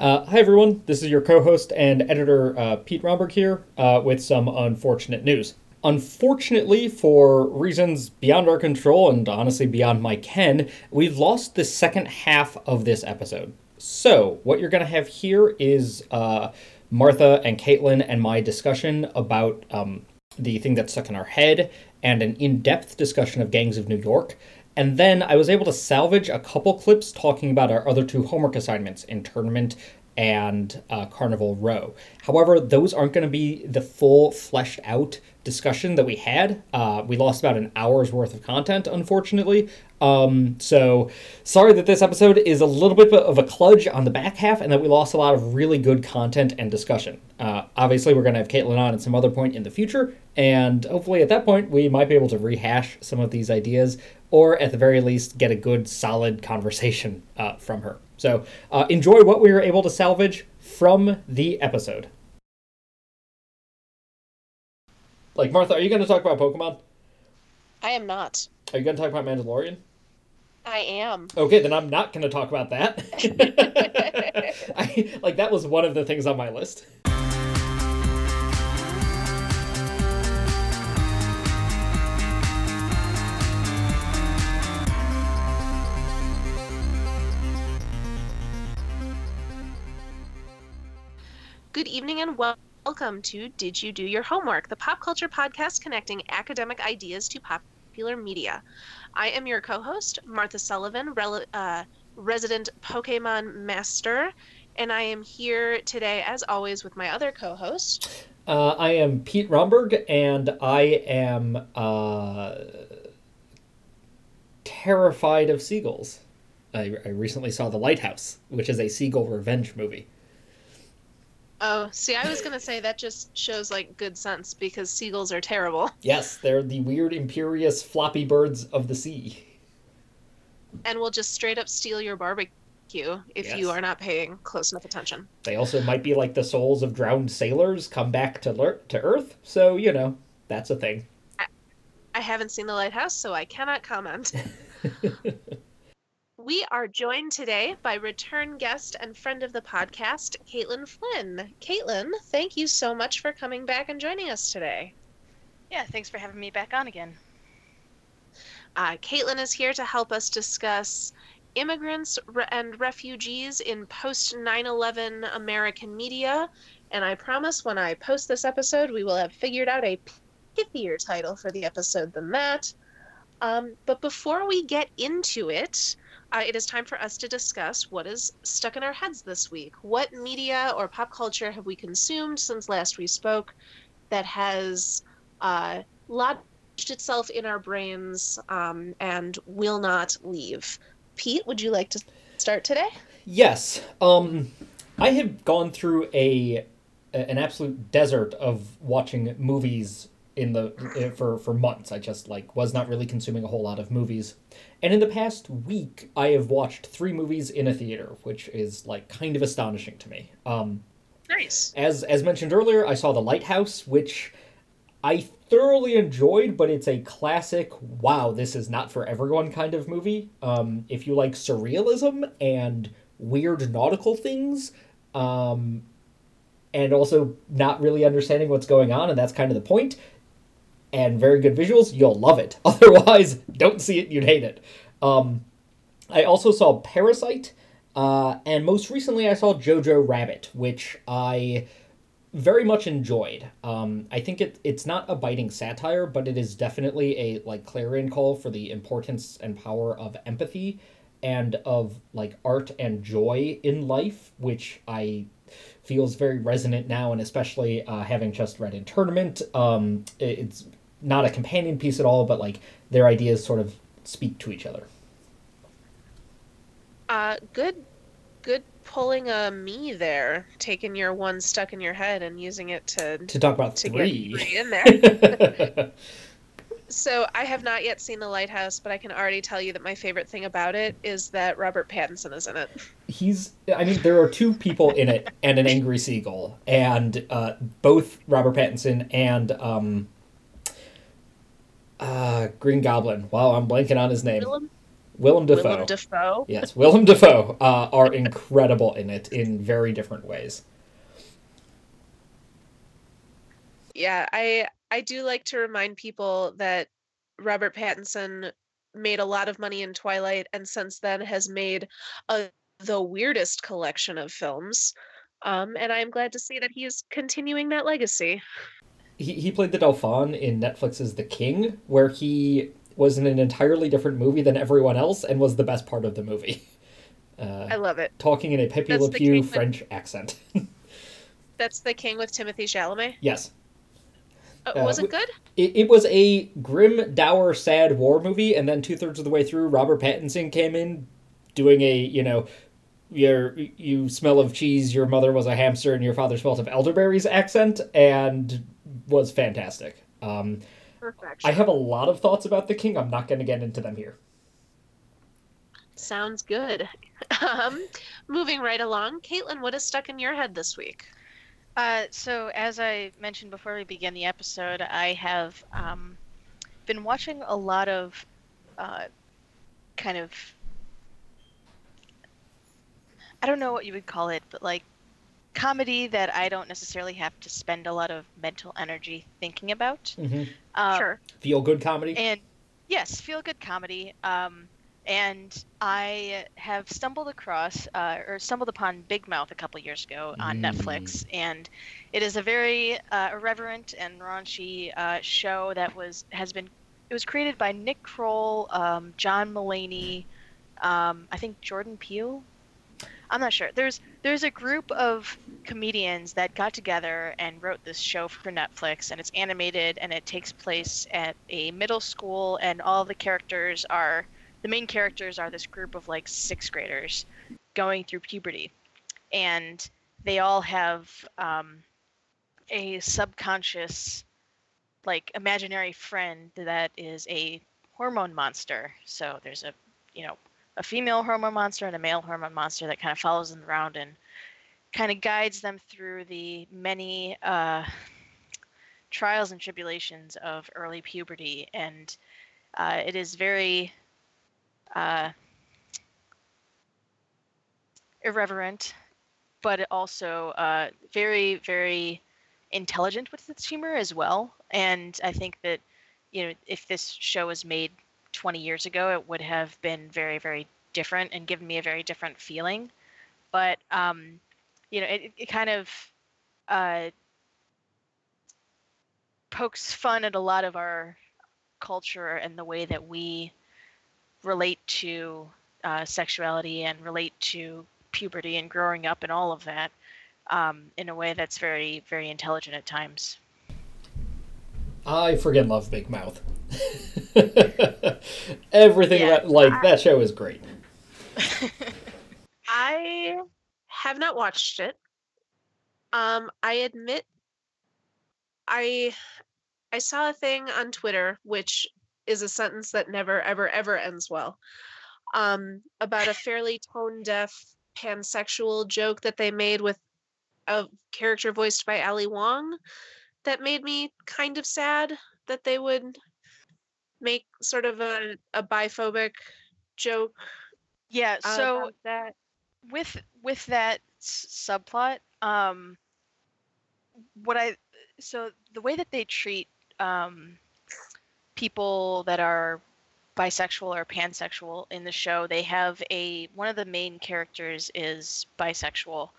Uh, hi, everyone. This is your co host and editor, uh, Pete Romberg, here uh, with some unfortunate news. Unfortunately, for reasons beyond our control and honestly beyond my ken, we've lost the second half of this episode. So, what you're going to have here is uh, Martha and Caitlin and my discussion about um, the thing that stuck in our head and an in depth discussion of Gangs of New York. And then I was able to salvage a couple clips talking about our other two homework assignments Internment and uh, Carnival Row. However, those aren't going to be the full fleshed out discussion that we had. Uh, we lost about an hour's worth of content, unfortunately. Um, so sorry that this episode is a little bit of a kludge on the back half and that we lost a lot of really good content and discussion. Uh, obviously, we're going to have Caitlin on at some other point in the future, and hopefully at that point we might be able to rehash some of these ideas or at the very least get a good solid conversation uh, from her. So uh, enjoy what we were able to salvage from the episode. Like Martha, are you going to talk about Pokemon? I am not. Are you going to talk about Mandalorian? I am. Okay, then I'm not going to talk about that. I, like that was one of the things on my list. Good evening and welcome to Did You Do Your Homework, the pop culture podcast connecting academic ideas to popular media. I am your co host, Martha Sullivan, uh, resident Pokemon master, and I am here today, as always, with my other co host. Uh, I am Pete Romberg, and I am uh, terrified of seagulls. I, I recently saw The Lighthouse, which is a seagull revenge movie. Oh, see, I was gonna say that just shows like good sense because seagulls are terrible. Yes, they're the weird, imperious, floppy birds of the sea. And will just straight up steal your barbecue if Yes. you are not paying close enough attention. They also might be like the souls of drowned sailors come back to to Earth, so you know that's a thing. I haven't seen the lighthouse, so I cannot comment. we are joined today by return guest and friend of the podcast, Caitlin Flynn. Caitlin, thank you so much for coming back and joining us today. Yeah, thanks for having me back on again. Uh, Caitlin is here to help us discuss immigrants and refugees in post 9 11 American media. And I promise when I post this episode, we will have figured out a pithier title for the episode than that. Um, but before we get into it, uh, it is time for us to discuss what is stuck in our heads this week. What media or pop culture have we consumed since last we spoke that has uh, lodged itself in our brains um, and will not leave? Pete, would you like to start today? Yes. Um, I have gone through a an absolute desert of watching movies in the uh, for for months. I just like was not really consuming a whole lot of movies. And in the past week, I have watched three movies in a theater, which is like kind of astonishing to me. Um, Nice. as as mentioned earlier, I saw The Lighthouse, which I thoroughly enjoyed, but it's a classic. Wow, this is not for everyone kind of movie. Um, if you like surrealism and weird nautical things, um, and also not really understanding what's going on, and that's kind of the point. And very good visuals, you'll love it. Otherwise, don't see it, you'd hate it. Um, I also saw Parasite, uh, and most recently I saw Jojo Rabbit, which I very much enjoyed. Um, I think it it's not a biting satire, but it is definitely a like clarion call for the importance and power of empathy and of like art and joy in life, which I feels very resonant now, and especially uh, having just read Internment. Um, it- it's not a companion piece at all, but like their ideas sort of speak to each other. Uh, good, good pulling a me there, taking your one stuck in your head and using it to To talk about to three. three in there. So I have not yet seen The Lighthouse, but I can already tell you that my favorite thing about it is that Robert Pattinson is in it. he's i mean there are two people in it and an angry seagull and uh, both robert pattinson and um uh green goblin wow i'm blanking on his name Willem, Willem Dafoe. Willem Dafoe. yes, Willem Dafoe uh, are incredible in it in very different ways. Yeah, I I do like to remind people that Robert Pattinson made a lot of money in Twilight and since then has made a, the weirdest collection of films. Um, and I'm glad to see that he is continuing that legacy. He, he played the Dauphin in Netflix's The King, where he was in an entirely different movie than everyone else and was the best part of the movie. Uh, I love it. talking in a Pepe Le Pew king with- French accent. That's The King with Timothée Chalamet. yes. Uh, Uh, was it good? It, it was a grim, dour, sad war movie, and then two thirds of the way through, Robert Pattinson came in doing a, you know, your you smell of cheese, your mother was a hamster, and your father smelt of elderberries accent, and was fantastic. Um, Perfection. I have a lot of thoughts about The King. I'm not going to get into them here. Sounds good. Um, moving right along, Caitlin, what is stuck in your head this week? Uh, so, as I mentioned before we began the episode, I have um, been watching a lot of uh, kind of. I don't know what you would call it, but like comedy that I don't necessarily have to spend a lot of mental energy thinking about. Mm-hmm. Um, sure. Feel good comedy. And yes, feel good comedy. Um, and I have stumbled across uh, or stumbled upon Big Mouth a couple years ago on Mm. Netflix, and it is a very uh, irreverent and raunchy uh, show that was has been. It was created by Nick Kroll, um, John Mulaney, um, I think Jordan Peele. I'm not sure. There's there's a group of comedians that got together and wrote this show for Netflix, and it's animated, and it takes place at a middle school, and all the characters are the main characters are this group of like sixth graders going through puberty, and they all have um, a subconscious, like imaginary friend that is a hormone monster. So there's a you know a female hormone monster and a male hormone monster that kind of follows them around and kind of guides them through the many uh, trials and tribulations of early puberty. And uh, it is very uh, irreverent, but also uh, very, very intelligent with its humor as well. And I think that, you know, if this show was made 20 years ago, it would have been very, very different and given me a very different feeling. But, um, you know, it, it kind of uh, pokes fun at a lot of our culture and the way that we relate to uh, sexuality and relate to puberty and growing up and all of that um, in a way that's very, very intelligent at times. I friggin' love Big Mouth. Everything Yeah. that, like that show is great. I have not watched it. Um, I admit I I saw a thing on Twitter, which is a sentence that never ever ever ends well. Um, about a fairly tone deaf pansexual joke that they made with a character voiced by Ali Wong that made me kind of sad that they would make sort of a, a biphobic joke Yeah, so that. with with that s- subplot um what i so the way that they treat um people that are bisexual or pansexual in the show they have a one of the main characters is bisexual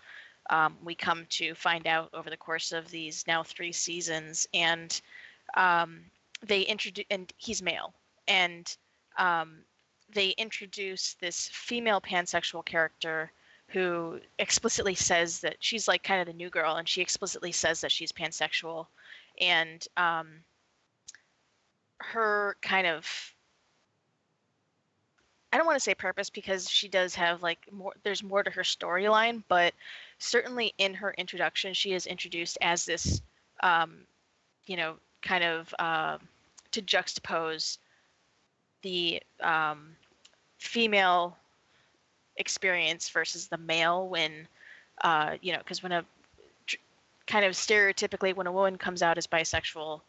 um, we come to find out over the course of these now three seasons. And um, they introduce and he's male. And um, they introduce this female pansexual character who explicitly says that she's like kind of the new girl and she explicitly says that she's pansexual. And um, her kind of i don't want to say purpose because she does have like more there's more to her storyline but certainly in her introduction she is introduced as this um, you know kind of uh, to juxtapose the um, female experience versus the male when uh, you know because when a kind of stereotypically when a woman comes out as bisexual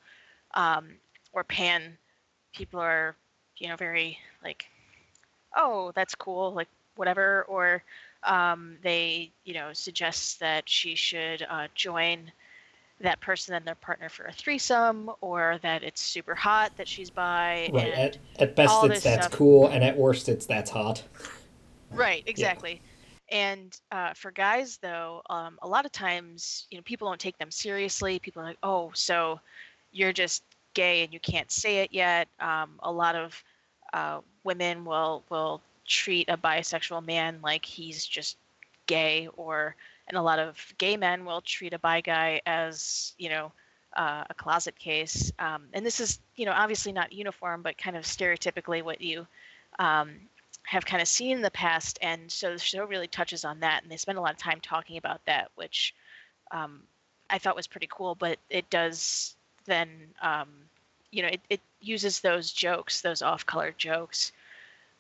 um, or pan people are you know very like oh, that's cool, like whatever, or um, they, you know, suggest that she should uh, join that person and their partner for a threesome, or that it's super hot that she's by. Right. At, at best, it's that's stuff. cool, and at worst, it's that's hot. Right, exactly. And uh, for guys, though, um, a lot of times, you know, people don't take them seriously. People are like, "Oh, so you're just gay and you can't say it yet." Um, a lot of uh, women will will treat a bisexual man like he's just gay, or and a lot of gay men will treat a bi guy as, you know, uh, a closet case. Um, and this is, you know, obviously not uniform, but kind of stereotypically what you um, have kind of seen in the past, and so the show really touches on that, and they spend a lot of time talking about that, which um, I thought was pretty cool. But it does then, um, you know, it, it uses those jokes, those off-color jokes,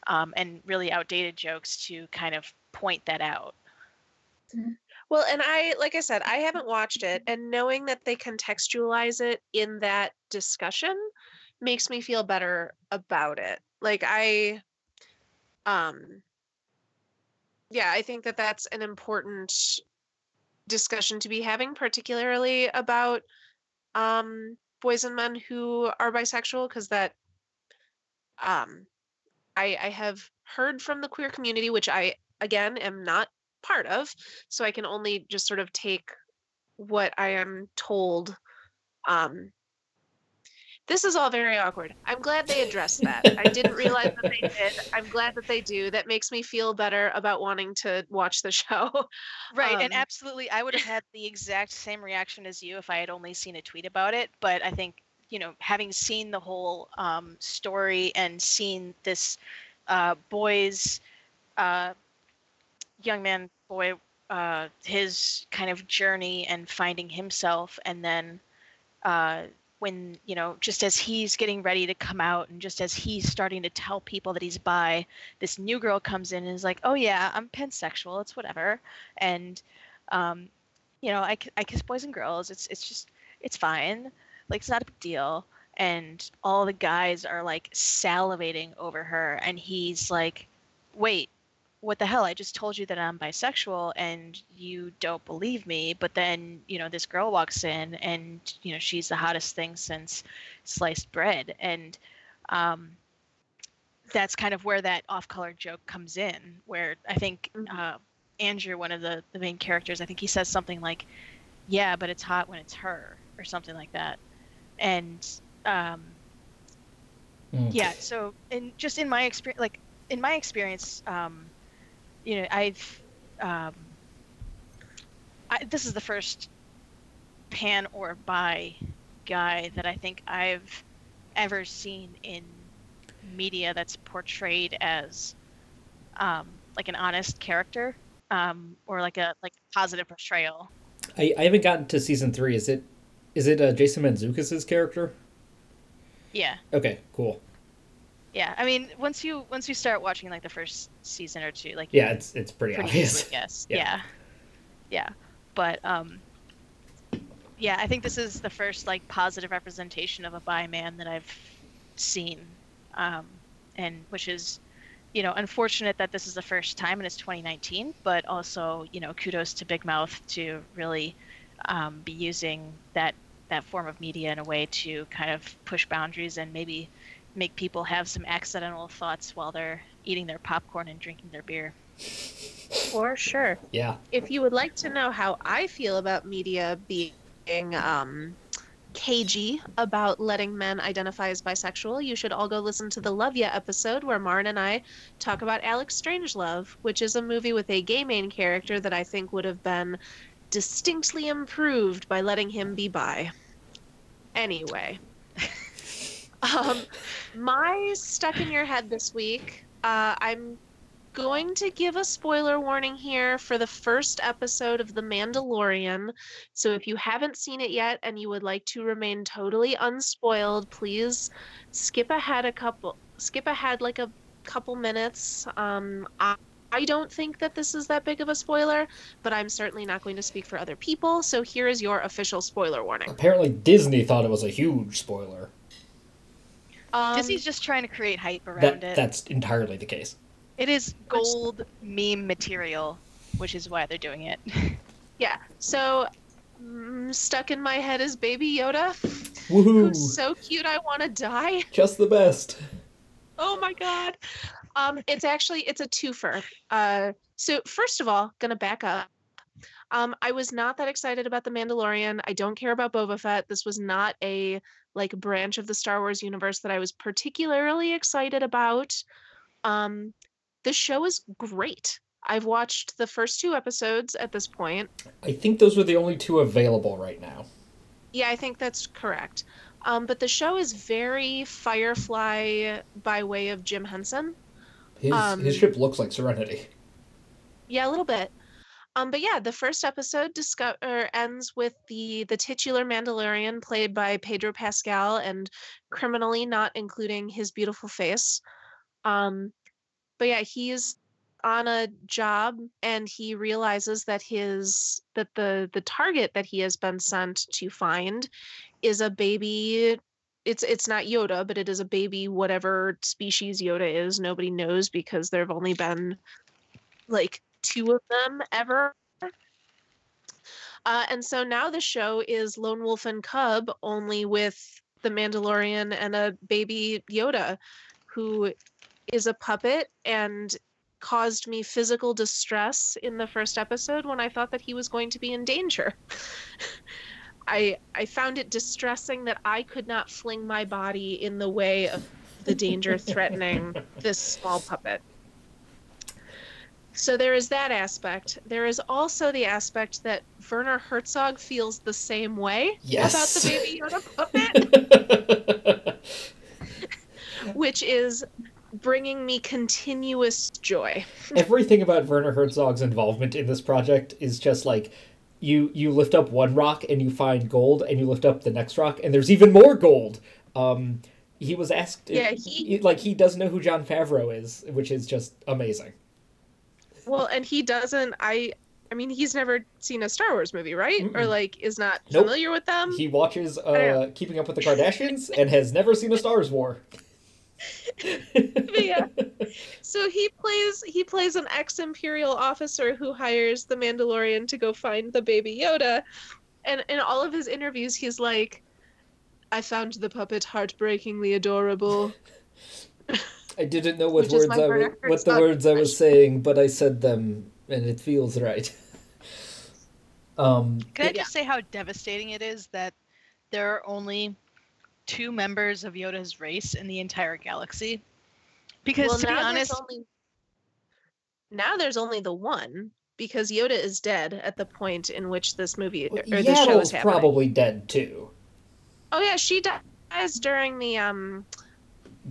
um, and really outdated jokes to kind of point that out. Well, and I, like I said, I haven't watched it, and knowing that they contextualize it in that discussion makes me feel better about it. Like I, um, yeah, I think that that's an important discussion to be having, particularly about um boys and men who are bisexual, because that, um, I I have heard from the queer community, which I again am not part of so i can only just sort of take what i am told um this is all very awkward. I'm glad they addressed that. I didn't realize that they did. I'm glad that they do. That makes me feel better about wanting to watch the show. Right, and Um, absolutely, I would have had the exact same reaction as you if I had only seen a tweet about it. But I think you know, having seen the whole um, story and seen this uh, boy's uh, young man boy uh, his kind of journey and finding himself, and then uh, when you know, just as he's getting ready to come out, and just as he's starting to tell people that he's bi, this new girl comes in and is like, "Oh yeah, I'm pansexual. It's whatever." and um, you know, I, I kiss boys and girls. It's it's just it's fine. Like it's not a big deal. And all the guys are like salivating over her, and he's like, "Wait, what the hell? I just told you that I'm bisexual, and you don't believe me." But then you know, this girl walks in, and you know, she's the hottest thing since sliced bread, and um, that's kind of where that off-color joke comes in. Where I think Mhm. uh, Andrew, one of the, the main characters, I think he says something like, "Yeah, but it's hot when it's her," or something like that. And um, Mm. yeah, so in just in my experience, like in my experience, um, you know, I've um, I, this is the first pan or bi guy that I think I've ever seen in media that's portrayed as um, like an honest character um, or like a like positive portrayal. I, I haven't gotten to season three. Is it is it uh, Jason Mantzoukas's character? Yeah, Okay, cool. yeah. I mean, once you once you start watching like the first season or two, like Yeah, it's it's pretty, pretty obvious. guess. Yeah. Yeah. yeah. But um yeah, I think this is the first like positive representation of a bi man that I've seen. Um and which is you know, unfortunate that this is the first time and it's 2019, but also, you know, kudos to Big Mouth to really um, be using that that form of media in a way to kind of push boundaries and maybe make people have some accidental thoughts while they're eating their popcorn and drinking their beer. for sure Yeah. if you would like to know how I feel about media being um, cagey about letting men identify as bisexual, you should all go listen to the Love Ya episode where Marn and I talk about Alex Strangelove, which is a movie with a gay main character that I think would have been distinctly improved by letting him be bi. Anyway. um, my stuck in your head this week, uh, I'm going to give a spoiler warning here for the first episode of The Mandalorian. So if you haven't seen it yet and you would like to remain totally unspoiled, please skip ahead a couple skip ahead like a couple minutes. Um I I don't think that this is that big of a spoiler, but I'm certainly not going to speak for other people. So here is your official spoiler warning. Apparently, Disney thought it was a huge spoiler. Um, Disney's just trying to create hype around That it. that's entirely the case. It is gold meme material, which is why they're doing it. Yeah. So mm, stuck in my head is Baby Yoda, Woohoo! who's so cute I want to die. Just the best. Oh my god. Um, it's actually it's a twofer. Uh, so first of all, gonna back up. Um, I was not that excited about the Mandalorian. I don't care about Boba Fett. This was not a like branch of the Star Wars universe that I was particularly excited about. Um, the show is great. I've watched the first two episodes at this point. I think those were the only two available right now. Yeah, I think that's correct. Um, but the show is very Firefly by way of Jim Henson. His Um, his ship looks like Serenity. Yeah, a little bit. Um, but yeah, the first episode discover ends with the the titular Mandalorian played by Pedro Pascal and criminally not including his beautiful face. Um, but yeah, he's on a job and he realizes that his that the the target that he has been sent to find is a baby it's it's not Yoda, but it is a baby whatever species Yoda is. Nobody knows because there've only been like two of them ever. Uh, and so now the show is Lone Wolf and Cub, only with the Mandalorian and a baby Yoda, who is a puppet and caused me physical distress in the first episode when I thought that he was going to be in danger. I I found it distressing that I could not fling my body in the way of the danger threatening this small puppet. So there is that aspect. There is also the aspect that Werner Herzog feels the same way Yes. about the baby Yoda puppet, which is bringing me continuous joy. Everything about Werner Herzog's involvement in this project is just like you you lift up one rock and you find gold, and you lift up the next rock and there's even more gold. Um, he was asked, Yeah, he- like he doesn't know who Jon Favreau is, which is just amazing. Well, and he doesn't. I. I mean, he's never seen a Star Wars movie, right? Or Mm-mm. like is not Nope. familiar with them. He watches uh. Keeping Up with the Kardashians and has never seen a Stars War. Yeah. So he plays he plays an ex-imperial officer who hires the Mandalorian to go find the baby Yoda. And in all of his interviews he's like I found the puppet heartbreakingly adorable. I didn't know what words I was, what the words I was saying, but I said them and it feels right. um, Can I Yeah. just say how devastating it is that there are only two members of Yoda's race in the entire galaxy? Because well, to be now honest, there's only now there's only the one because Yoda is dead at the point in which this movie or this show is Yaddle's happening. probably dead too. Oh yeah, she dies during the um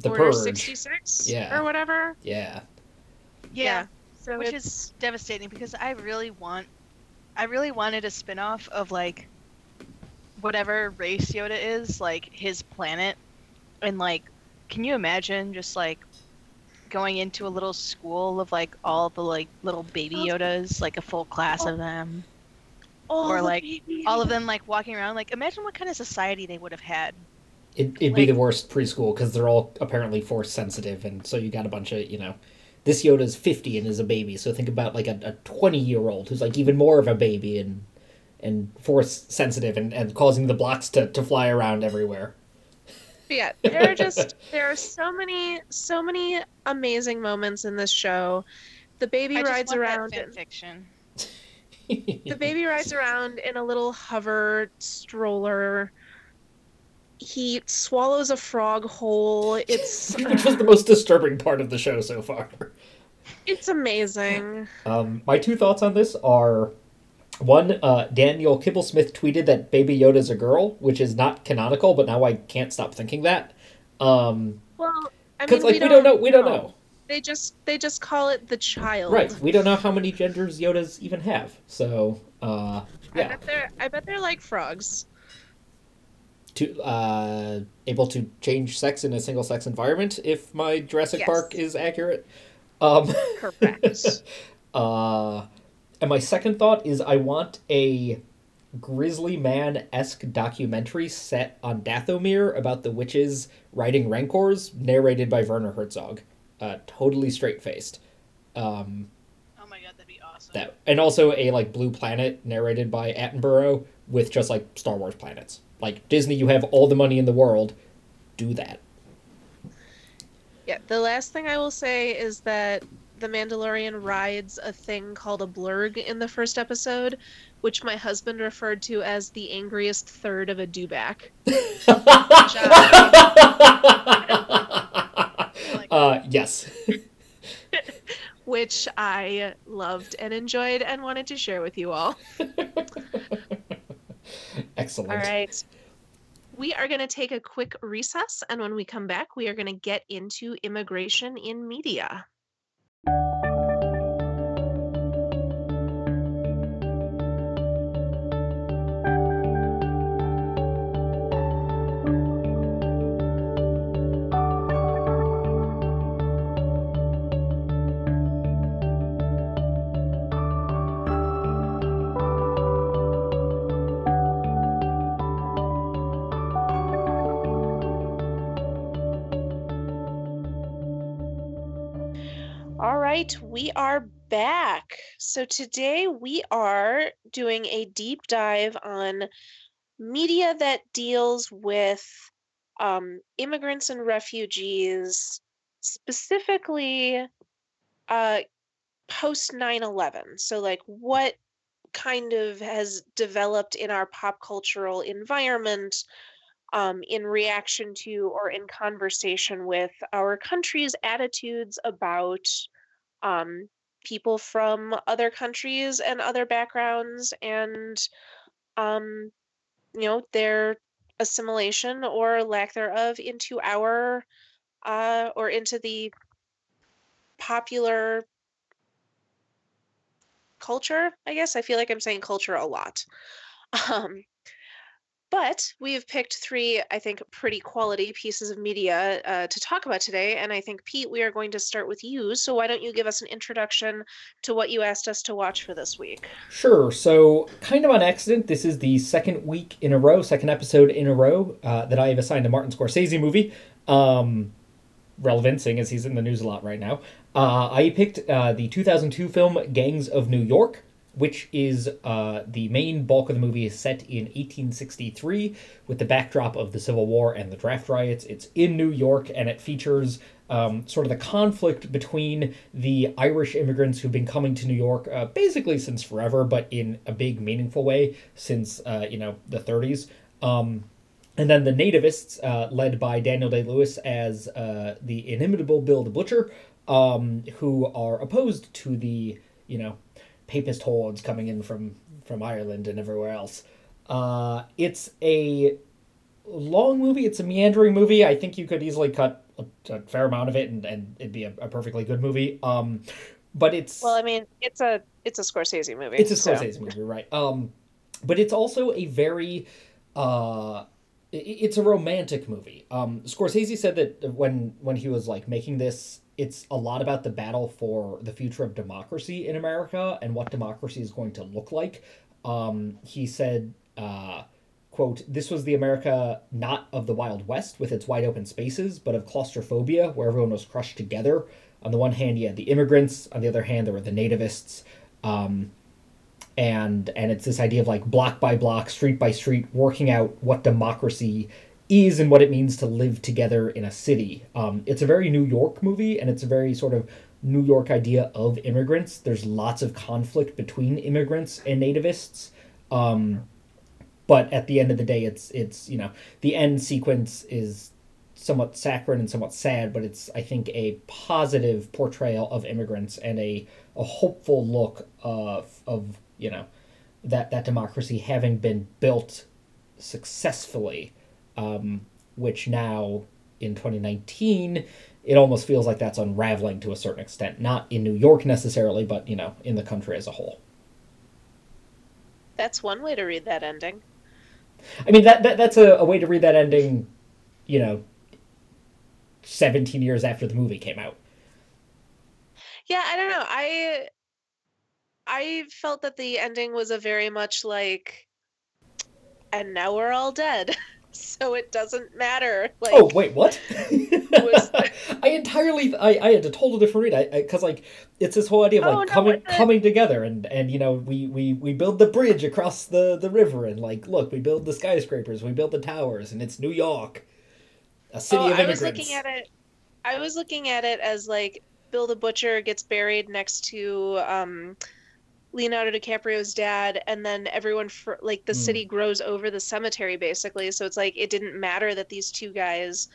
The Order purge. 66 Yeah. or whatever. Yeah. yeah, So which it's- is devastating because I really want, I really wanted a spin-off of like, whatever race Yoda is, like his planet, and like, can you imagine just like going into a little school of like all the like little baby. Yodas, like a full class of them, Oh, or, the like, baby. all of them like walking around. Like, imagine what kind of society they would have had. It, it'd be the worst preschool because they're all apparently force sensitive, and so you got a bunch of you know. This Yoda's fifty and is a baby, so think about like a, a twenty year old who's like even more of a baby and and force sensitive and, and causing the blocks to, to fly around everywhere. Yeah, there are just there are so many so many amazing moments in this show. The baby I just rides want around. that fan in- fiction. the baby rides around in a little hover stroller. He swallows a frog whole. It's Which was the most disturbing part of the show so far. it's amazing. Um, my two thoughts on this are one, uh, Daniel Kibblesmith tweeted that Baby Yoda's a girl, which is not canonical, but now I can't stop thinking that. Um, Well, I mean, like we don't know, we don't know. They just they just call it the child. Right, we don't know how many genders Yodas even have. So, uh, I bet they're I bet they're like frogs. to uh, able to change sex in a single sex environment if my Jurassic Yes. Park is accurate. Um, Correct. uh, and my second thought is I want a Grizzly Man esque documentary set on Dathomir about the witches riding rancors, narrated by Werner Herzog. Uh, totally straight faced. Um, Oh my god, that'd be awesome. that and also a like Blue Planet narrated by Attenborough with just like Star Wars planets. Like Disney, you have all the money in the world, do that. Yeah, the last thing I will say is that the Mandalorian rides a thing called a blurg in the first episode, which my husband referred to as the angriest third of a dewback. uh, yes. which I loved and enjoyed and wanted to share with you all. Excellent. All right. We are going to take a quick recess, and when we come back, we are going to get into immigration in media. All we are back. So today we are doing a deep dive on media that deals with um, immigrants and refugees, specifically uh, post 9 11. So, like, what kind of has developed in our pop cultural environment um, in reaction to or in conversation with our country's attitudes about um, people from other countries and other backgrounds and um, you know their assimilation or lack thereof into our uh, or into the popular culture i guess. I feel like i'm saying culture a lot. Um, but we have picked three, I think, pretty quality pieces of media uh, to talk about today. And I think, Pete, we are going to start with you. So why don't you give us an introduction to what you asked us to watch for this week? Sure. So, kind of on accident, this is the second week in a row, second episode in a row uh, that I have assigned a Martin Scorsese movie. Um, relevant, seeing as he's in the news a lot right now. Uh, I picked uh, the 2002 film Gangs of New York, which is uh, the main bulk of the movie is set in 1863 with the backdrop of the Civil War and the draft riots. It's in New York and it features um, sort of the conflict between the Irish immigrants who've been coming to New York uh, basically since forever, but in a big, meaningful way since uh, you know the 30s. Um, and then the nativists, uh, led by Daniel Day Lewis as uh, the inimitable Bill the Butcher, um, who are opposed to the you know papist hordes coming in from from Ireland and everywhere else. Uh, it's a long movie. It's a meandering movie. I think you could easily cut a, a fair amount of it, and, and it'd be a, a perfectly good movie. Um, but it's Well, I mean, it's a it's a Scorsese movie. it's a so- Scorsese movie, right? Um, but it's also a very uh, it's a romantic movie. Um, Scorsese said that when when he was like making this, it's a lot about the battle for the future of democracy in America and what democracy is going to look like. Um, he said, uh, "quote This was the America not of the Wild West with its wide open spaces, but of claustrophobia, where everyone was crushed together. On the one hand, you had the immigrants. On the other hand, there were the nativists." Um, and and it's this idea of like block by block street by street working out what democracy is and what it means to live together in a city. Um, it's a very new york movie and it's a very sort of new york idea of immigrants. There's lots of conflict between immigrants and nativists um, but at the end of the day it's it's you know the end sequence is somewhat saccharine and somewhat sad but it's i think a positive portrayal of immigrants and a, a hopeful look of of you know that that democracy having been built successfully um, which now in 2019 it almost feels like that's unraveling to a certain extent not in new york necessarily but you know in the country as a whole That's one way to read that ending. i mean that, that that's a, a way to read that ending you know 17 years after the movie came out Yeah, I don't know. I I felt that the ending was a very much like and now we're all dead. So it doesn't matter. Like oh wait what was I entirely I, I had a total different read. I because like it's this whole idea of like Oh, no, coming coming together and and you know we we we build the bridge across the the river and like look we build the skyscrapers we build the towers and it's New York, a city oh, of I was looking at it. I was looking at it as like Bill the Butcher gets buried next to um, Leonardo DiCaprio's dad, and then everyone for like the Hmm. city grows over the cemetery basically. So it's like it didn't matter that these two guys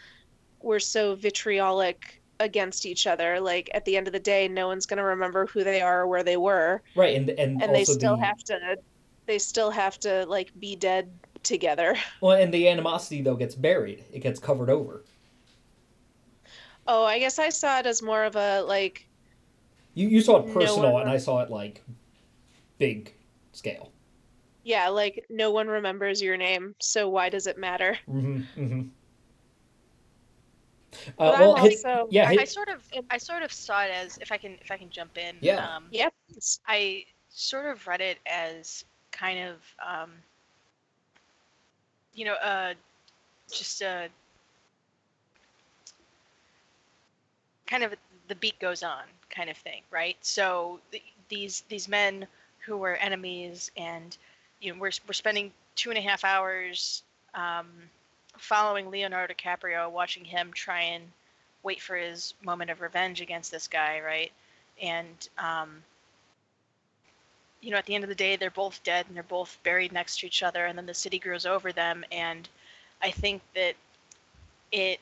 were so vitriolic against each other. Like at the end of the day, no one's gonna remember who they are or where they were, right and and, and they still the, have to. They still have to like be dead together. well and the animosity though gets buried it gets covered over. Oh, I guess I saw it as more of a like You you saw it personal one- and I saw it like big scale. Yeah, like no one remembers your name, so why does it matter? Mm-hmm. Mm-hmm. Uh, well, I'm hey- also yeah, I, I sort of I sort of saw it as if I can if I can jump in. Yeah. Um, yeah, it's- I sort of read it as kind of um, you know uh, just a kind of the beat goes on kind of thing, right? So th- these these men who were enemies and you know we're we're spending two and a half hours um, following Leonardo DiCaprio, watching him try and wait for his moment of revenge against this guy, right? And um, you know, at the end of the day, they're both dead and they're both buried next to each other, and then the city grows over them. And I think that it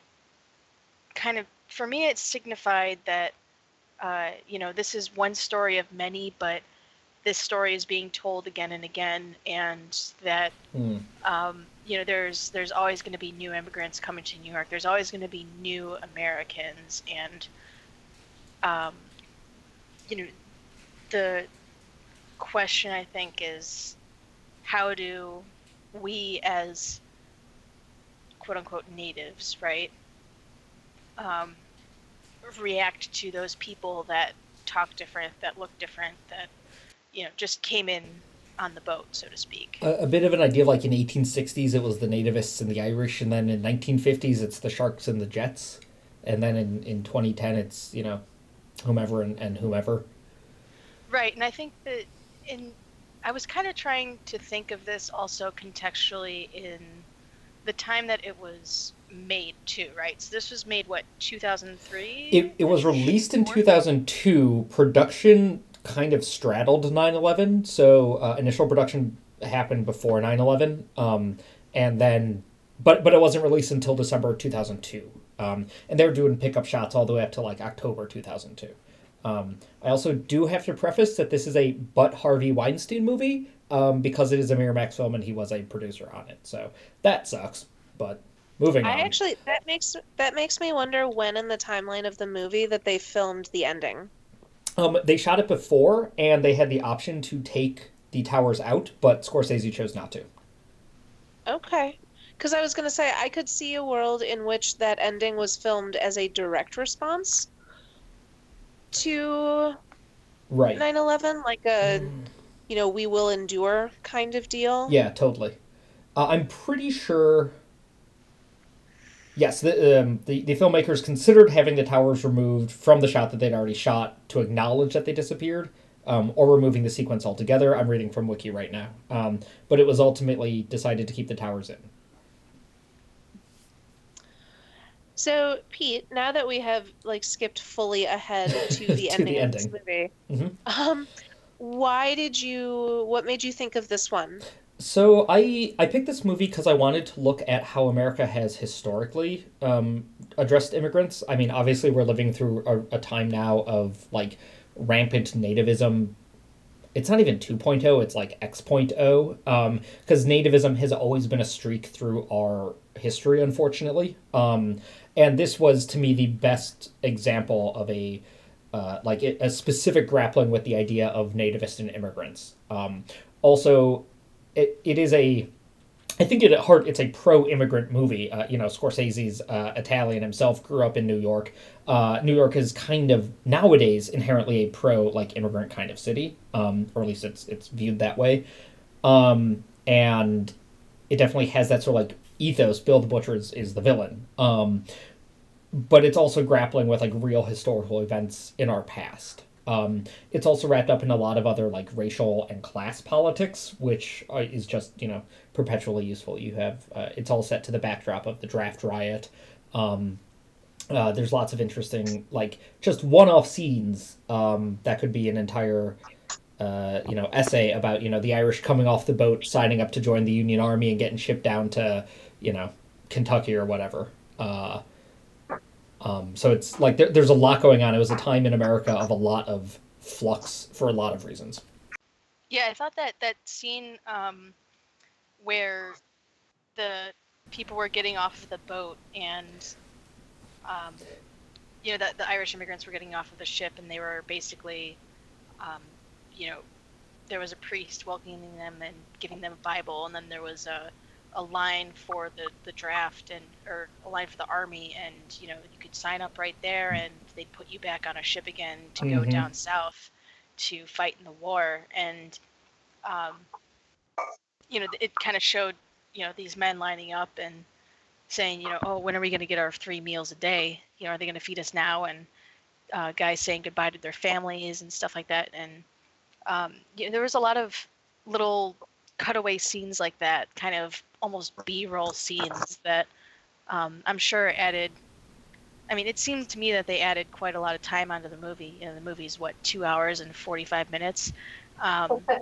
kind of, for me, it signified that, uh, you know, this is one story of many, but this story is being told again and again, and that Hmm. um, you know, there's there's always going to be new immigrants coming to New York. There's always going to be new Americans, and um, you know, the question I think is, how do we as quote unquote natives, right, um, react to those people that talk different, that look different, that you know just came in on the boat, so to speak. a, a bit of an idea like in 1860s it was the nativists and the irish and then in 1950s it's the sharks and the jets and then in, in 2010 it's you know whomever and, and whomever Right, and I think that in I was kind of trying to think of this also contextually in the time that it was made too, right? So this was made what 2003. it, it was released in 2002 production kind of straddled 9-11 so uh, initial production happened before 9-11 um, and then but but it wasn't released until december 2002 um, and they were doing pickup shots all the way up to like october 2002 um, i also do have to preface that this is a but harvey weinstein movie um, because it is a miramax film and he was a producer on it. So that sucks but moving on I on. actually that makes that makes me wonder when in the timeline of the movie that they filmed the ending. Um, they shot it before, and they had the option to take the towers out, but Scorsese chose not to. Okay. Because I was going to say, I could see a world in which that ending was filmed as a direct response to Right. 9 11, like a, you know, we will endure kind of deal. Yeah, totally. Uh, I'm pretty sure. Yes, the, um, the the filmmakers considered having the towers removed from the shot that they'd already shot to acknowledge that they disappeared, um, or removing the sequence altogether. I'm reading from Wiki right now, um, but it was ultimately decided to keep the towers in. So, Pete, now that we have, like, skipped fully ahead to the To ending the of this ending. movie, Mhm. um, why did you, what made you think of this one? So I I picked this movie because I wanted to look at how America has historically um, addressed immigrants. I mean, obviously we're living through a, a time now of like rampant nativism. It's not even 2.0, it's like X.0, because nativism has always been a streak through our history, unfortunately. Um, and this was, to me, the best example of a uh, like a specific grappling with the idea of nativist and immigrants. Um, also, it, it is a I think at heart it's a pro-immigrant movie. Uh, you know, Scorsese's uh, Italian himself grew up in New York. Uh, New York is kind of nowadays inherently a pro like immigrant kind of city, um, or at least it's it's viewed that way. Um, and it definitely has that sort of like ethos. Bill the Butcher is, is the villain. Um, but it's also grappling with like real historical events in our past. Um, it's also wrapped up in a lot of other like racial and class politics, which uh, is just you know perpetually useful. You have uh, it's all set to the backdrop of the draft riot. Um, uh, there's lots of interesting like just one-off scenes um, that could be an entire uh, you know essay about you know the Irish coming off the boat, signing up to join the Union Army, and getting shipped down to you know Kentucky or whatever. Uh, um, so it's like there, there's a lot going on. It was a time in America of a lot of flux for a lot of reasons. Yeah, I thought that that scene um, where the people were getting off of the boat and um, you know the, the Irish immigrants were getting off of the ship and they were basically um, you know there was a priest welcoming them and giving them a Bible and then there was a a line for the, the draft and or a line for the army and you know you could sign up right there and they'd put you back on a ship again to mm-hmm. go down south to fight in the war. And um, you know it kind of showed you know these men lining up and saying you know oh when are we going to get our three meals a day? You know are they going to feed us now? And uh, guys saying goodbye to their families and stuff like that. And um, you know, there was a lot of little cutaway scenes like that, kind of almost B-roll scenes that um, I'm sure added. I mean, it seemed to me that they added quite a lot of time onto the movie. You know, the movie's what two hours and 45 minutes. Um, okay.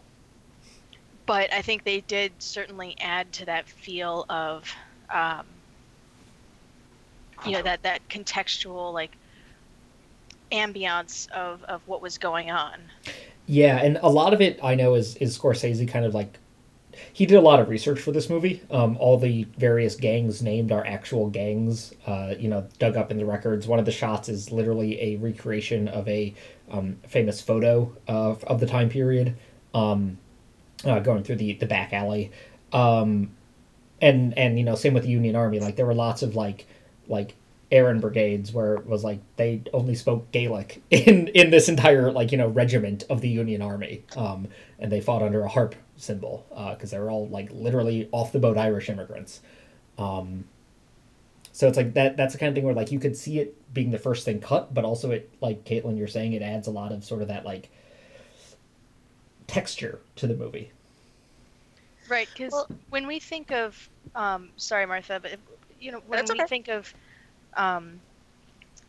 But I think they did certainly add to that feel of, um, you know, that that contextual like ambiance of of what was going on. Yeah, and a lot of it I know is is Scorsese kind of like he did a lot of research for this movie. Um, all the various gangs named are actual gangs, uh, you know, dug up in the records. One of the shots is literally a recreation of a um, famous photo of, of the time period, um, uh, going through the, the back alley. Um, and, and, you know, same with the Union Army. Like, there were lots of, like, like Aran brigades where it was like they only spoke Gaelic in in this entire like you know regiment of the Union Army, um, and they fought under a harp symbol because uh, they were all like literally off the boat Irish immigrants. Um, so it's like that. That's the kind of thing where like you could see it being the first thing cut, but also it like Caitlin, you're saying it adds a lot of sort of that like texture to the movie. Right, because well, when we think of, um, sorry Martha, but you know when we okay. think of um,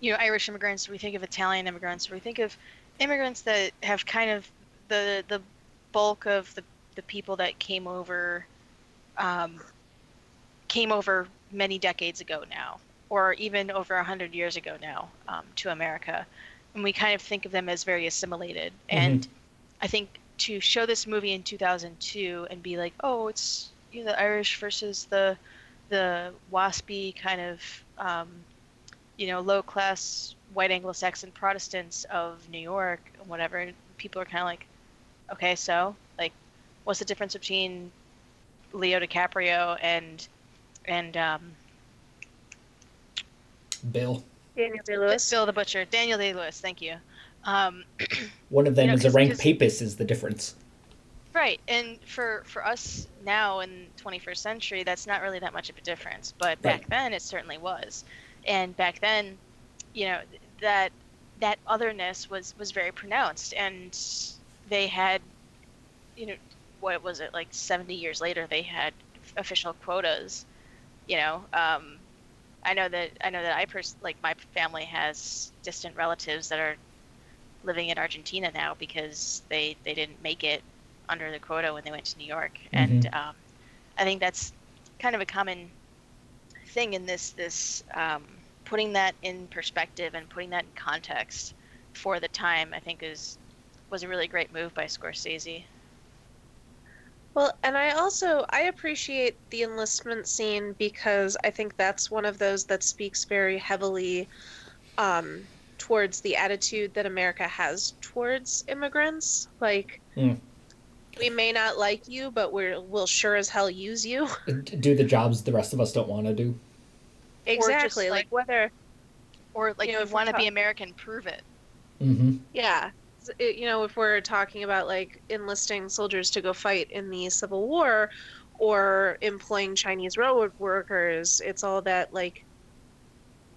you know, Irish immigrants, we think of Italian immigrants, we think of immigrants that have kind of the the bulk of the, the people that came over um, came over many decades ago now, or even over a hundred years ago now um, to America, and we kind of think of them as very assimilated. Mm-hmm. And I think to show this movie in 2002 and be like, oh, it's you know, the Irish versus the the waspy kind of um, you know, low class white Anglo-Saxon Protestants of New York and whatever, people are kind of like, okay, so like, what's the difference between Leo DiCaprio and and um, Bill? Daniel Day Lewis. Bill the Butcher. Daniel Day Lewis. Thank you. Um, One of them you know, is a rank papist. Is the difference? Right, and for for us now in 21st century, that's not really that much of a difference. But back right. then, it certainly was and back then you know that that otherness was was very pronounced and they had you know what was it like 70 years later they had official quotas you know um, i know that i know that i pers- like my family has distant relatives that are living in argentina now because they they didn't make it under the quota when they went to new york mm-hmm. and um, i think that's kind of a common thing in this this um, putting that in perspective and putting that in context for the time, I think is was a really great move by Scorsese. Well, and I also I appreciate the enlistment scene because I think that's one of those that speaks very heavily um, towards the attitude that America has towards immigrants. Like, mm. we may not like you, but we're we'll sure as hell use you. Do the jobs the rest of us don't want to do. Exactly, like, like, whether or like you, know, you want to ta- be American, prove it. Mm-hmm. Yeah, it, you know, if we're talking about like enlisting soldiers to go fight in the Civil War, or employing Chinese railroad workers, it's all that like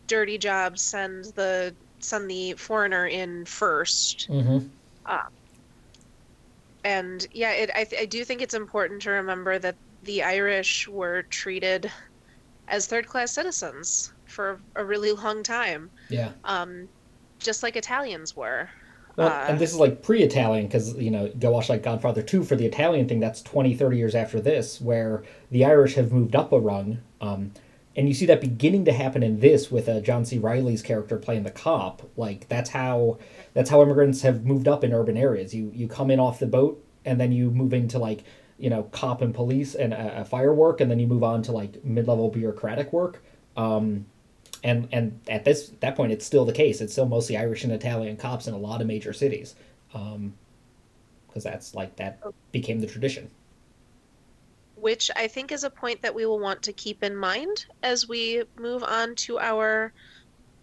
dirty jobs send the send the foreigner in 1st Mm-hmm. and yeah, it, I, th- I do think it's important to remember that the Irish were treated as third class citizens for a really long time, Yeah. um, just like Italians were. Uh, and this is like pre-Italian because you know go watch like Godfather 2 for the Italian thing. That's 20, 30 years after this, where the Irish have moved up a rung, um, and you see that beginning to happen in this with uh, John C. Reilly's character playing the cop. Like that's how that's how immigrants have moved up in urban areas. You you come in off the boat and then you move into like you know cop and police and uh, firework, and then you move on to like mid-level bureaucratic work. Um, and and at this that point it's still the case. It's still mostly irish and italian cops in a lot of major cities um because that's like that became the tradition. Which I think is a point that we will want to keep in mind as we move on to our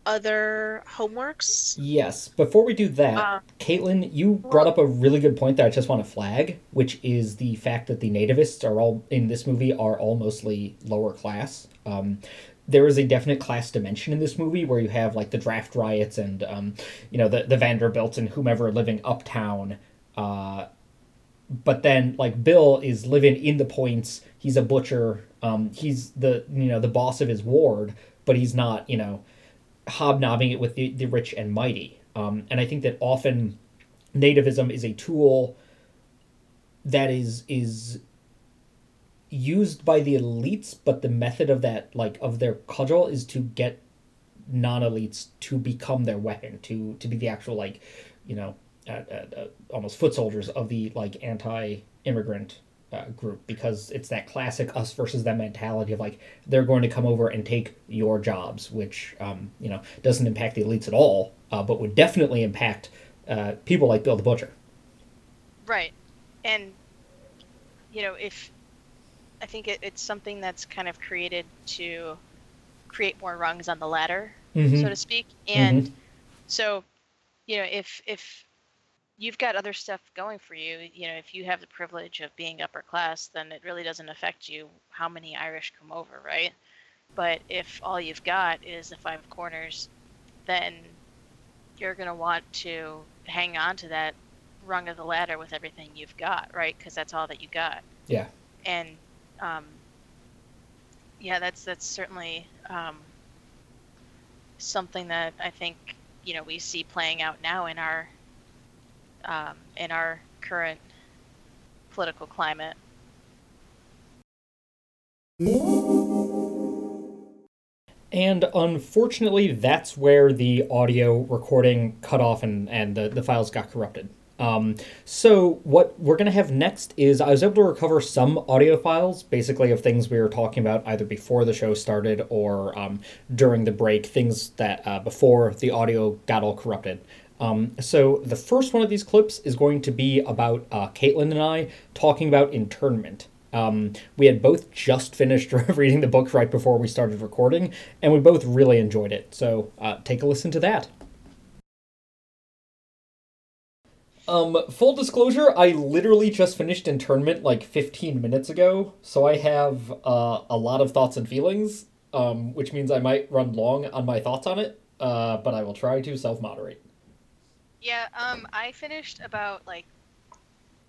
other homeworks. yes. Before we do that Uh, caitlin you brought up a really good point that i just want to flag which is the fact that the nativists are all in this movie are all mostly lower class. Um there is a definite class dimension in this movie where you have like the draft riots and um, you know the the Vanderbilts and whomever living uptown uh, but then like Bill is living in the points. He's a butcher. Um, he's the you know the boss of his ward, but he's not you know hobnobbing it with the, the rich and mighty. Um, and I think that often nativism is a tool that is is used by the elites, but the method of that like of their cudgel is to get non-elites to become their weapon to to be the actual like you know uh, uh, uh, almost foot soldiers of the like anti-immigrant uh, group because it's that classic us versus them mentality of like they're going to come over and take your jobs which um, you know doesn't impact the elites at all uh, but would definitely impact uh, people like bill the butcher Right. And, you know, if I think it, it's something that's kind of created to create more rungs on the ladder, Mhm. so to speak. And so, you know, if, if you've got other stuff going for you, you know, if you have the privilege of being upper class, then it really doesn't affect you how many Irish come over, right? But if all you've got is the five corners, then you're going to want to hang on to that rung of the ladder with everything you've got, right? Because that's all that you got. yeah And um, yeah, that's that's certainly um, something that I think you know we see playing out now in our um, in our current political climate. And unfortunately, that's where the audio recording cut off and, and the, the files got corrupted. Um, so, what we're going to have next is I was able to recover some audio files, basically, of things we were talking about either before the show started or um, during the break, things that uh, before the audio got all corrupted. Um, so, the first one of these clips is going to be about uh, Caitlin and I talking about internment. Um, we had both just finished reading the book right before we started recording, and we both really enjoyed it. So uh, take a listen to that. Um, full disclosure, I literally just finished internment like 15 minutes ago, so I have uh, a lot of thoughts and feelings, um, which means I might run long on my thoughts on it, uh, but I will try to self moderate. Yeah, um, I finished about like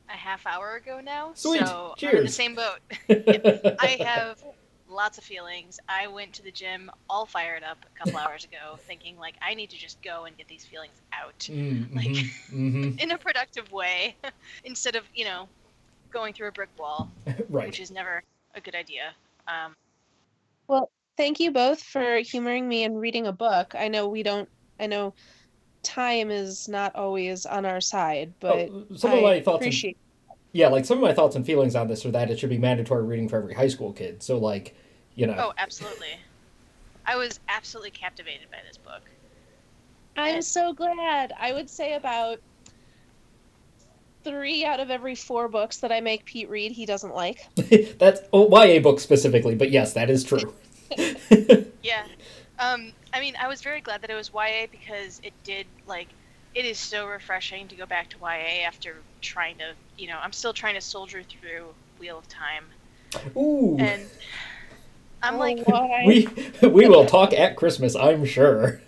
a half hour ago now, Sweet. so I'm in the same boat. I have lots of feelings. I went to the gym all fired up a couple hours ago, thinking like I need to just go and get these feelings out Mm, Like- mhm, mhm. in a productive way, instead of you know going through a brick wall, right. which is never a good idea. Um, well, Thank you both for humoring me and reading a book. I know we don't, I know time is not always on our side, but Oh, some I of my thoughts and Yeah, like some of my thoughts and feelings on this are that it should be mandatory reading for every high school kid. So like, you know, oh, absolutely. I was absolutely captivated by this book. I'm so glad. I would say about three out of every four books that I make Pete read, he doesn't like. that's oh, YA books specifically, but yes, that is true. Yeah. Um, I mean, I was very glad that it was YA because it did like it is so refreshing to go back to YA after trying to, you know, I'm still trying to soldier through Wheel of Time. Ooh. And I'm Oh, like, why? We we will talk at Christmas, I'm sure.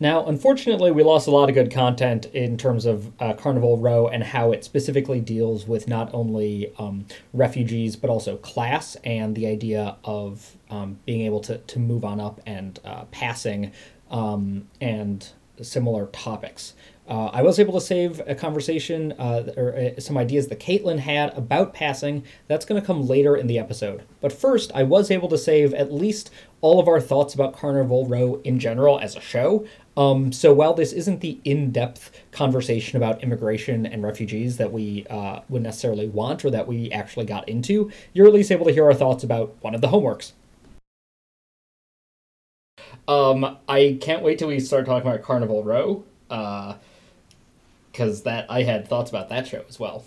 Now, unfortunately, we lost a lot of good content in terms of uh, Carnival Row and how it specifically deals with not only um, refugees but also class and the idea of um, being able to, to move on up and uh, passing um, and similar topics. Uh, I was able to save a conversation uh, or uh, some ideas that Caitlin had about passing. That's going to come later in the episode. But first, I was able to save at least all of our thoughts about Carnival Row in general as a show. Um, so while this isn't the in-depth conversation about immigration and refugees that we uh, would necessarily want or that we actually got into, you're at least able to hear our thoughts about one of the homeworks. Um, I can't wait till we start talking about Carnival Row, because that I had thoughts about that show as well.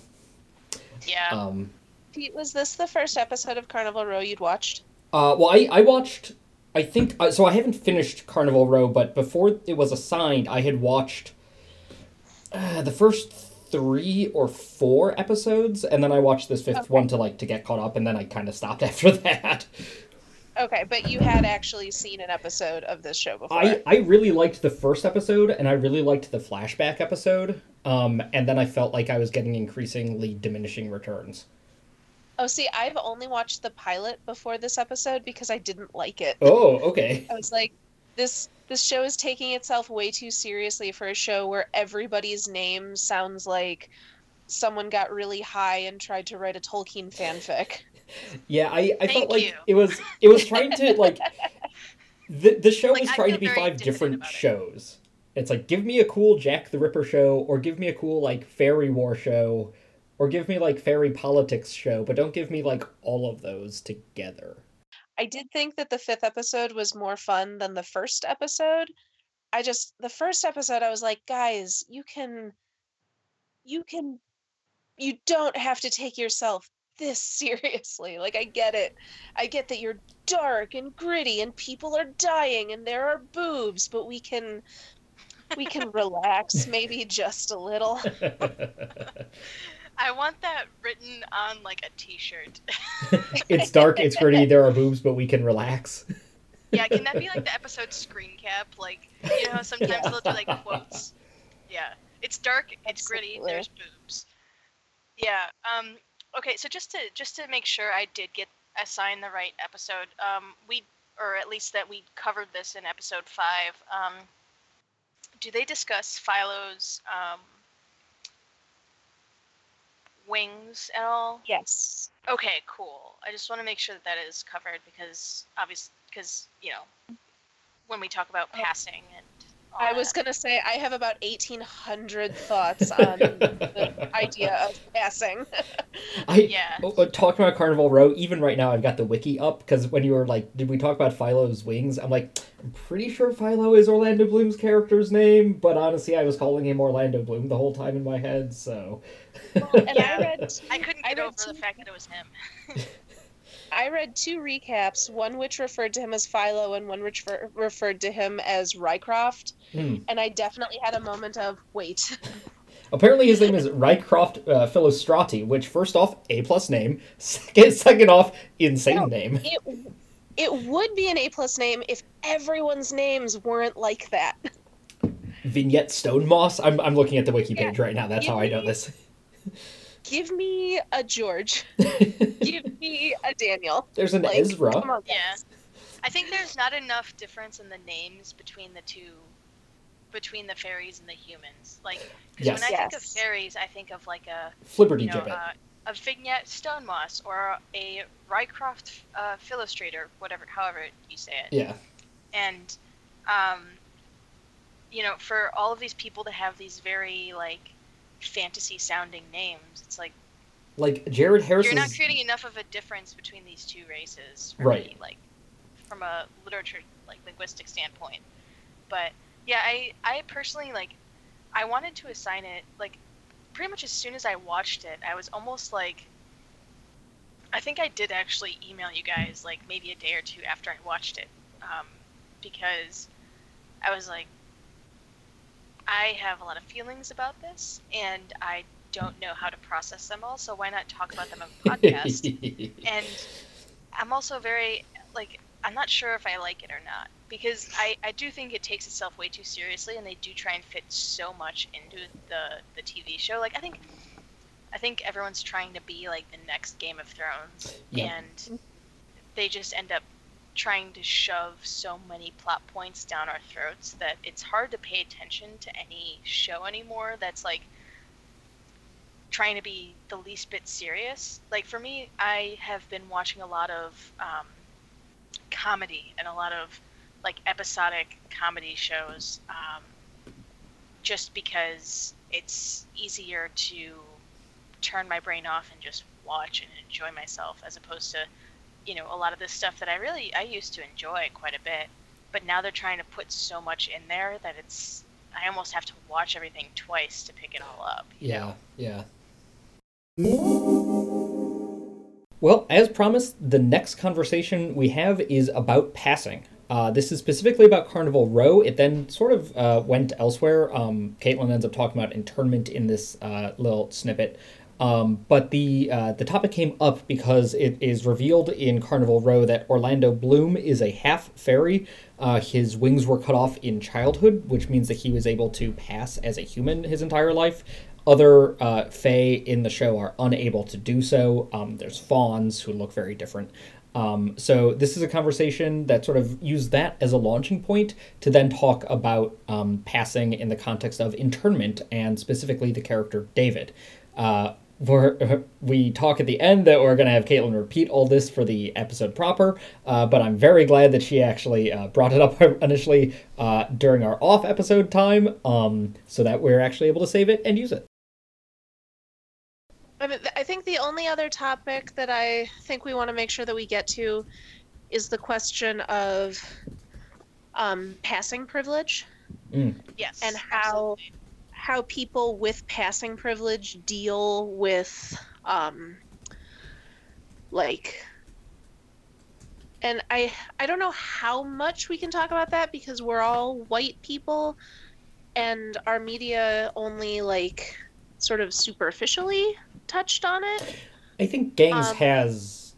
yeah. Um, Pete, was this the first episode of Carnival Row you'd watched? Uh, well, I, I watched, I think, uh, so I haven't finished Carnival Row, but before it was assigned, I had watched uh, the first three or four episodes, and then I watched this fifth Okay. one to like to get caught up, and then I kind of stopped after that. Okay, but you had actually seen an episode of this show before. I, I really liked the first episode, and I really liked the flashback episode, um, and then I felt like I was getting increasingly diminishing returns. Oh, see, I've only watched the pilot before this episode because I didn't like it. Oh, okay. I was like, this this show is taking itself way too seriously for a show where everybody's name sounds like someone got really high and tried to write a Tolkien fanfic. Yeah, I, I felt like you. it was it was trying to like the the show Like, was trying to be five different shows. It's like give me a cool Jack the Ripper show, or give me a cool like fairy war show, or give me like fairy politics show, but don't give me like all of those together. I did think that the fifth episode was more fun than the first episode. I just the first episode I was like, guys, you can you can you don't have to take yourself this seriously. Like I get it. I get that you're dark and gritty and people are dying and there are boobs, but we can we can relax maybe just a little. I want that written on like a T-shirt. it's dark, it's gritty, there are boobs, but we can relax. yeah, can that be like the episode screen cap? Like, you know how sometimes Yeah. they'll do like quotes. Yeah, it's dark, it's gritty, there's boobs. Yeah. Um. Okay, so just to just to make sure I did get assigned the right episode, um, we or at least that we covered this in episode five. Um, do they discuss Philo's um wings at all? Yes. Okay, cool. I just want to make sure that that is covered because obviously, because you know, when we talk about Oh. passing and all I was gonna say I have about eighteen hundred thoughts on the idea of passing. I Yeah. oh, uh, talking about Carnival Row. Even right now, I've got the wiki up because when you were like, "Did we talk about Philo's wings?" I'm like, I'm pretty sure Philo is Orlando Bloom's character's name, but honestly, I was calling him Orlando Bloom the whole time in my head. So, And Yeah. I read I couldn't get read over the fact that it was him. I read two recaps, one which referred to him as Philo and one which refer- referred to him as Rycroft, hmm. and I definitely had a moment of wait. apparently his name is Rycroft uh, Philostrate, which first off, a plus name. Second, second off, insane No. name. It it would be an A plus name if everyone's names weren't like that. Vignette Stonemoss. I'm I'm looking at the wiki Yeah. page right now. That's how I know this. Give me a George. Give me a Daniel. There's an Like, Ezra. come on, Yeah. I think there's not enough difference in the names between the two, between the fairies and the humans. Like, because Yes. when I think of fairies, I think of like a Flibberty you know, uh, a Vignette Stonemoss or a Rycroft uh, Philostrator, whatever, however you say it. yeah. And, um, you know, for all of these people to have these very like fantasy sounding names, it's like Like Jared Harris you're not creating enough of a difference between these two races, Right. Me, like from a literature, like linguistic standpoint. But yeah, I I personally like I wanted to assign it like pretty much as soon as I watched it, I was almost like I think I did actually email you guys like maybe a day or two after I watched it, um, because I was like, I have a lot of feelings about this, and I don't know how to process them all. So why not talk about them on a podcast? and I'm also very like I'm not sure if I like it or not because I, I do think it takes itself way too seriously and they do try and fit so much into the the TV show. Like I think I think everyone's trying to be like the next Game of Thrones Yeah. and they just end up trying to shove so many plot points down our throats that it's hard to pay attention to any show anymore that's like trying to be the least bit serious. Like for me, I have been watching a lot of um, comedy and a lot of like episodic comedy shows um, just because it's easier to turn my brain off and just watch and enjoy myself as opposed to you know a lot of this stuff that I really I used to enjoy quite a bit but now they're trying to put so much in there that it's I almost have to watch everything twice to pick it all up Yeah, know? yeah. Well, as promised, the next conversation we have is about passing. Uh, this is specifically about Carnival Row. It then sort of uh, went elsewhere. Um, Caitlin ends up talking about internment in this uh, little snippet. Um, but the uh, the topic came up because it is revealed in Carnival Row that Orlando Bloom is a half fairy. Uh, his wings were cut off in childhood, which means that he was able to pass as a human his entire life. Other uh, Fae in the show are unable to do so. Um, there's fawns who look very different. Um, so this is a conversation that sort of used that as a launching point to then talk about um, passing in the context of internment and specifically the character David. Uh, we're, we talk at the end that we're going to have Caitlin repeat all this for the episode proper, uh, but I'm very glad that she actually uh, brought it up initially uh, during our off episode time um, so that we're actually able to save it and use it. Think the only other topic that I think we want to make sure that we get to is the question of um, passing privilege yes and how absolutely. how people with passing privilege deal with um, like and I I don't know how much we can talk about that because we're all white people and our media only like sort of superficially touched on it. I think Gangs Um, has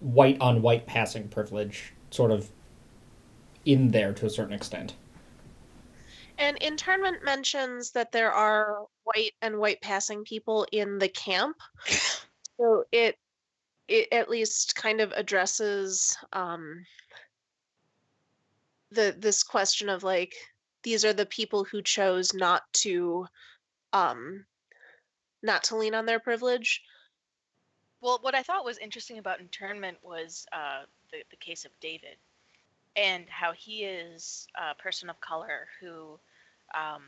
white on white passing privilege sort of in there to a certain extent. And internment mentions that there are white and white passing people in the camp. So it it at least kind of addresses um the this question of like these are the people who chose not to um not to lean on their privilege. Well, what I thought was interesting about internment was uh, the, the case of David and how he is a person of color who um,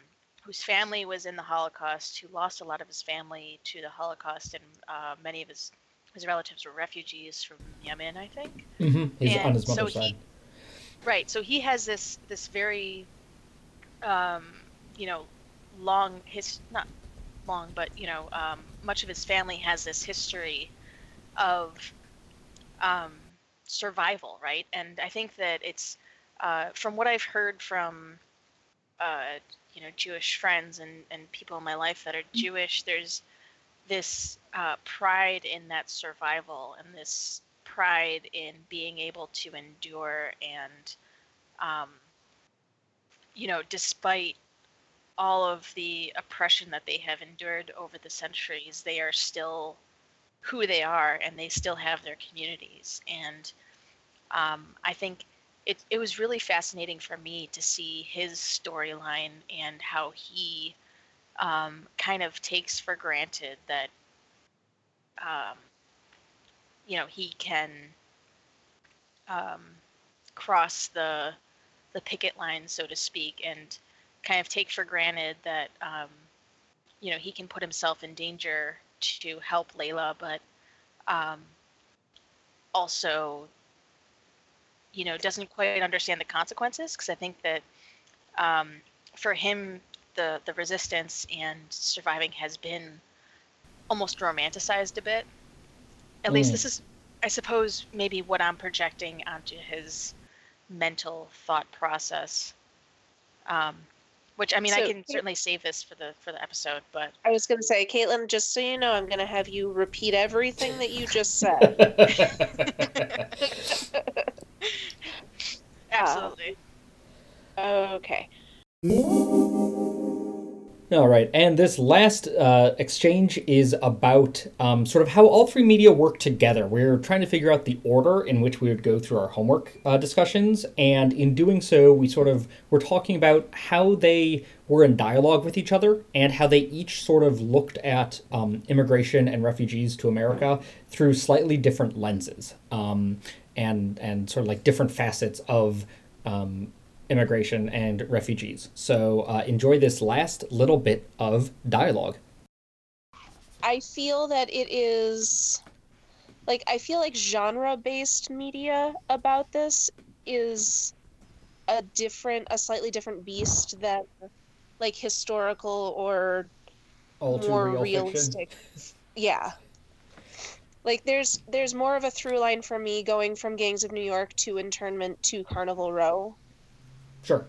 whose family was in the Holocaust, who lost a lot of his family to the Holocaust, and uh, many of his his relatives were refugees from Yemen, I think. Mm-hmm. He's on And his so mother's he- side. Right. So he has this this very, um, you know, long his not long, but you know, um, much of his family has this history of um, survival, right? And I think that it's uh, from what I've heard from uh, you know Jewish friends and and people in my life that are Jewish. There's this uh, pride in that survival and this pride in being able to endure and um, you know despite all of the oppression that they have endured over the centuries they are still who they are and they still have their communities. And um, i think it, it was really fascinating for me to see his storyline and how he um, kind of takes for granted that um, you know he can um, cross the the picket line, so to speak, and kind of take for granted that um, you know he can put himself in danger to help Layla, but um, also you know doesn't quite understand the consequences because I think that um, for him the the resistance and surviving has been almost romanticized a bit. At least Mm. this is, I suppose, maybe what I'm projecting onto his mental thought process. Um, Which I mean, I can certainly save this for the for the episode, but I was going to say, Caitlin, just so you know, I'm going to have you repeat everything that you just said. absolutely. Ah. okay. All right, and this last uh, exchange is about um, sort of how all three media work together. We're trying to figure out the order in which we would go through our homework uh, discussions, and in doing so, we sort of were talking about how they were in dialogue with each other and how they each sort of looked at um, immigration and refugees to America through slightly different lenses, um, and and sort of like different facets of um, immigration and refugees. So uh, enjoy this last little bit of dialogue. I feel that it is like I feel like genre based media about this is a different a slightly different beast than like historical or more real realistic. Yeah. Like there's there's more of a through line for me going from Gangs of New York to Internment to Carnival Row. Sure,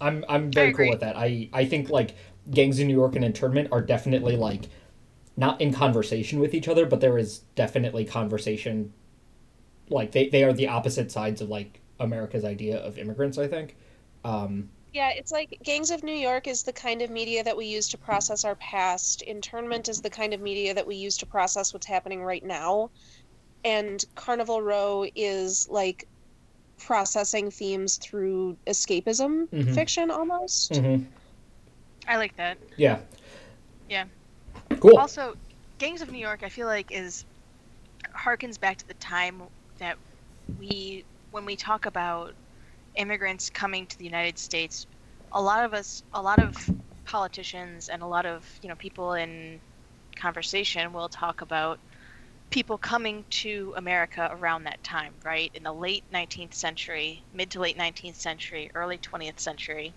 I'm I'm very cool with that. I I think like gangs in New York and internment are definitely like not in conversation with each other, but there is definitely conversation. Like they they are the opposite sides of like America's idea of immigrants. I think. Um, Yeah, it's like Gangs of New York is the kind of media that we use to process our past. Internment is the kind of media that we use to process what's happening right now. And Carnival Row is like processing themes through escapism Mhm. fiction almost. mhm. I like that. Yeah. Yeah. Cool. Also, Gangs of New York, I feel like is harkens back to the time that we, when we talk about immigrants coming to the United States, a lot of us, a lot of politicians, and a lot of you know people in conversation will talk about people coming to America around that time, right? In the late 19th century, mid to late 19th century, early 20th century,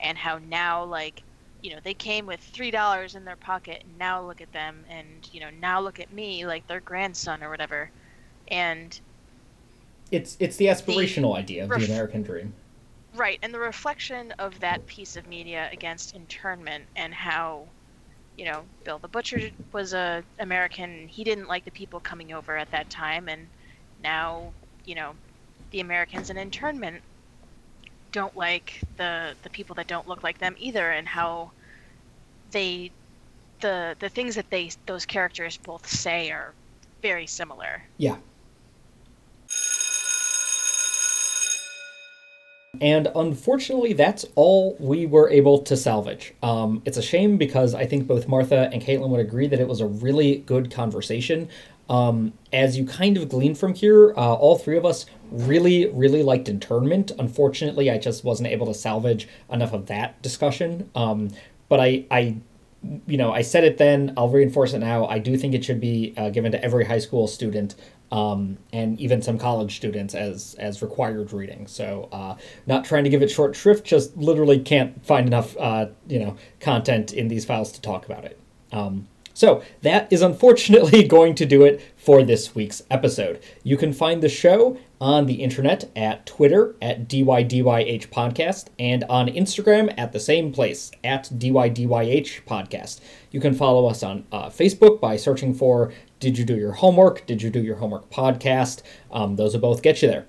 and how now like you know they came with three dollars in their pocket and now look at them and you know now look at me like their grandson or whatever and It's it's the aspirational idea of the American dream. right and the reflection of that piece of media against internment and how you know bill the butcher was a american he didn't like the people coming over at that time and now you know the americans in internment don't like the the people that don't look like them either and how they the the things that they those characters both say are very similar Yeah. And unfortunately, that's all we were able to salvage. Um, it's a shame because I think both Martha and Caitlin would agree that it was a really good conversation. Um, as you kind of glean from here, uh, all three of us really, really liked internment. Unfortunately, I just wasn't able to salvage enough of that discussion. Um, but I, I you know, I said it then. I'll reinforce it now. I do think it should be uh, given to every high school student, um, and even some college students as as required reading. So, uh, not trying to give it short shrift, just literally can't find enough, uh, you know, content in these files to talk about it. Um, so that is unfortunately going to do it for this week's episode. You can find the show on the internet at Twitter at DYDYH Podcast and on Instagram at the same place at DYDYH Podcast. You can follow us on uh, Facebook by searching for Did You Do Your Homework? Did You Do Your Homework Podcast? Um, those will both get you there.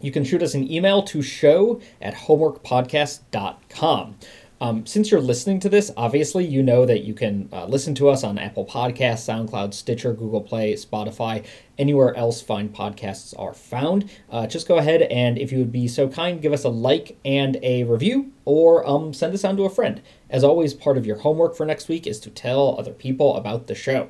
You can shoot us an email to show at homeworkpodcast.com. Um, since you're listening to this, obviously you know that you can uh, listen to us on Apple Podcasts, SoundCloud, Stitcher, Google Play, Spotify, anywhere else fine podcasts are found. Uh, just go ahead and, if you would be so kind, give us a like and a review, or um, send us on to a friend. As always, part of your homework for next week is to tell other people about the show.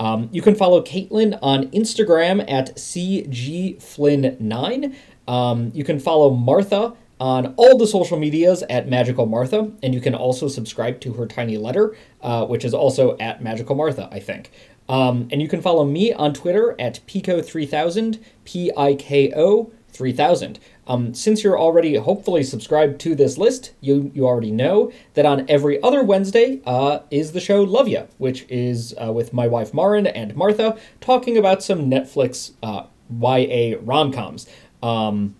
Um, you can follow Caitlin on Instagram at cgflynn9. Um, you can follow Martha on all the social medias at Magical Martha, and you can also subscribe to her tiny letter, uh, which is also at Magical Martha, I think. Um, and you can follow me on Twitter at Piko3000, P I K O 3000. Um, since you're already hopefully subscribed to this list, you, you already know that on every other Wednesday uh, is the show Love Ya, which is uh, with my wife Marin and Martha talking about some Netflix uh, YA rom coms. Um,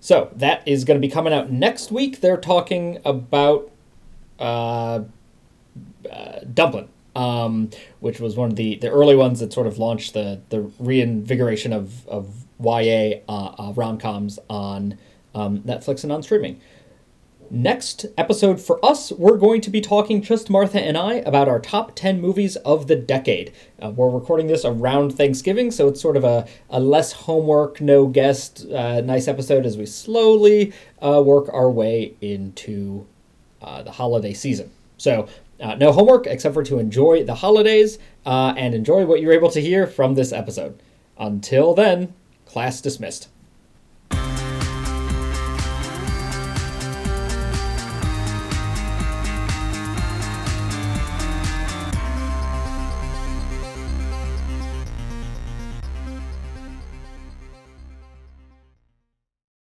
So that is going to be coming out next week. They're talking about uh, uh, Dumplin', um, which was one of the, the early ones that sort of launched the, the reinvigoration of, of YA uh, uh, rom coms on um, Netflix and on streaming. Next episode for us, we're going to be talking, just Martha and I, about our top 10 movies of the decade. Uh, we're recording this around Thanksgiving, so it's sort of a, a less homework, no guest, uh, nice episode as we slowly uh, work our way into uh, the holiday season. So, uh, no homework except for to enjoy the holidays and enjoy what you're able to hear from this episode. Until then, class dismissed.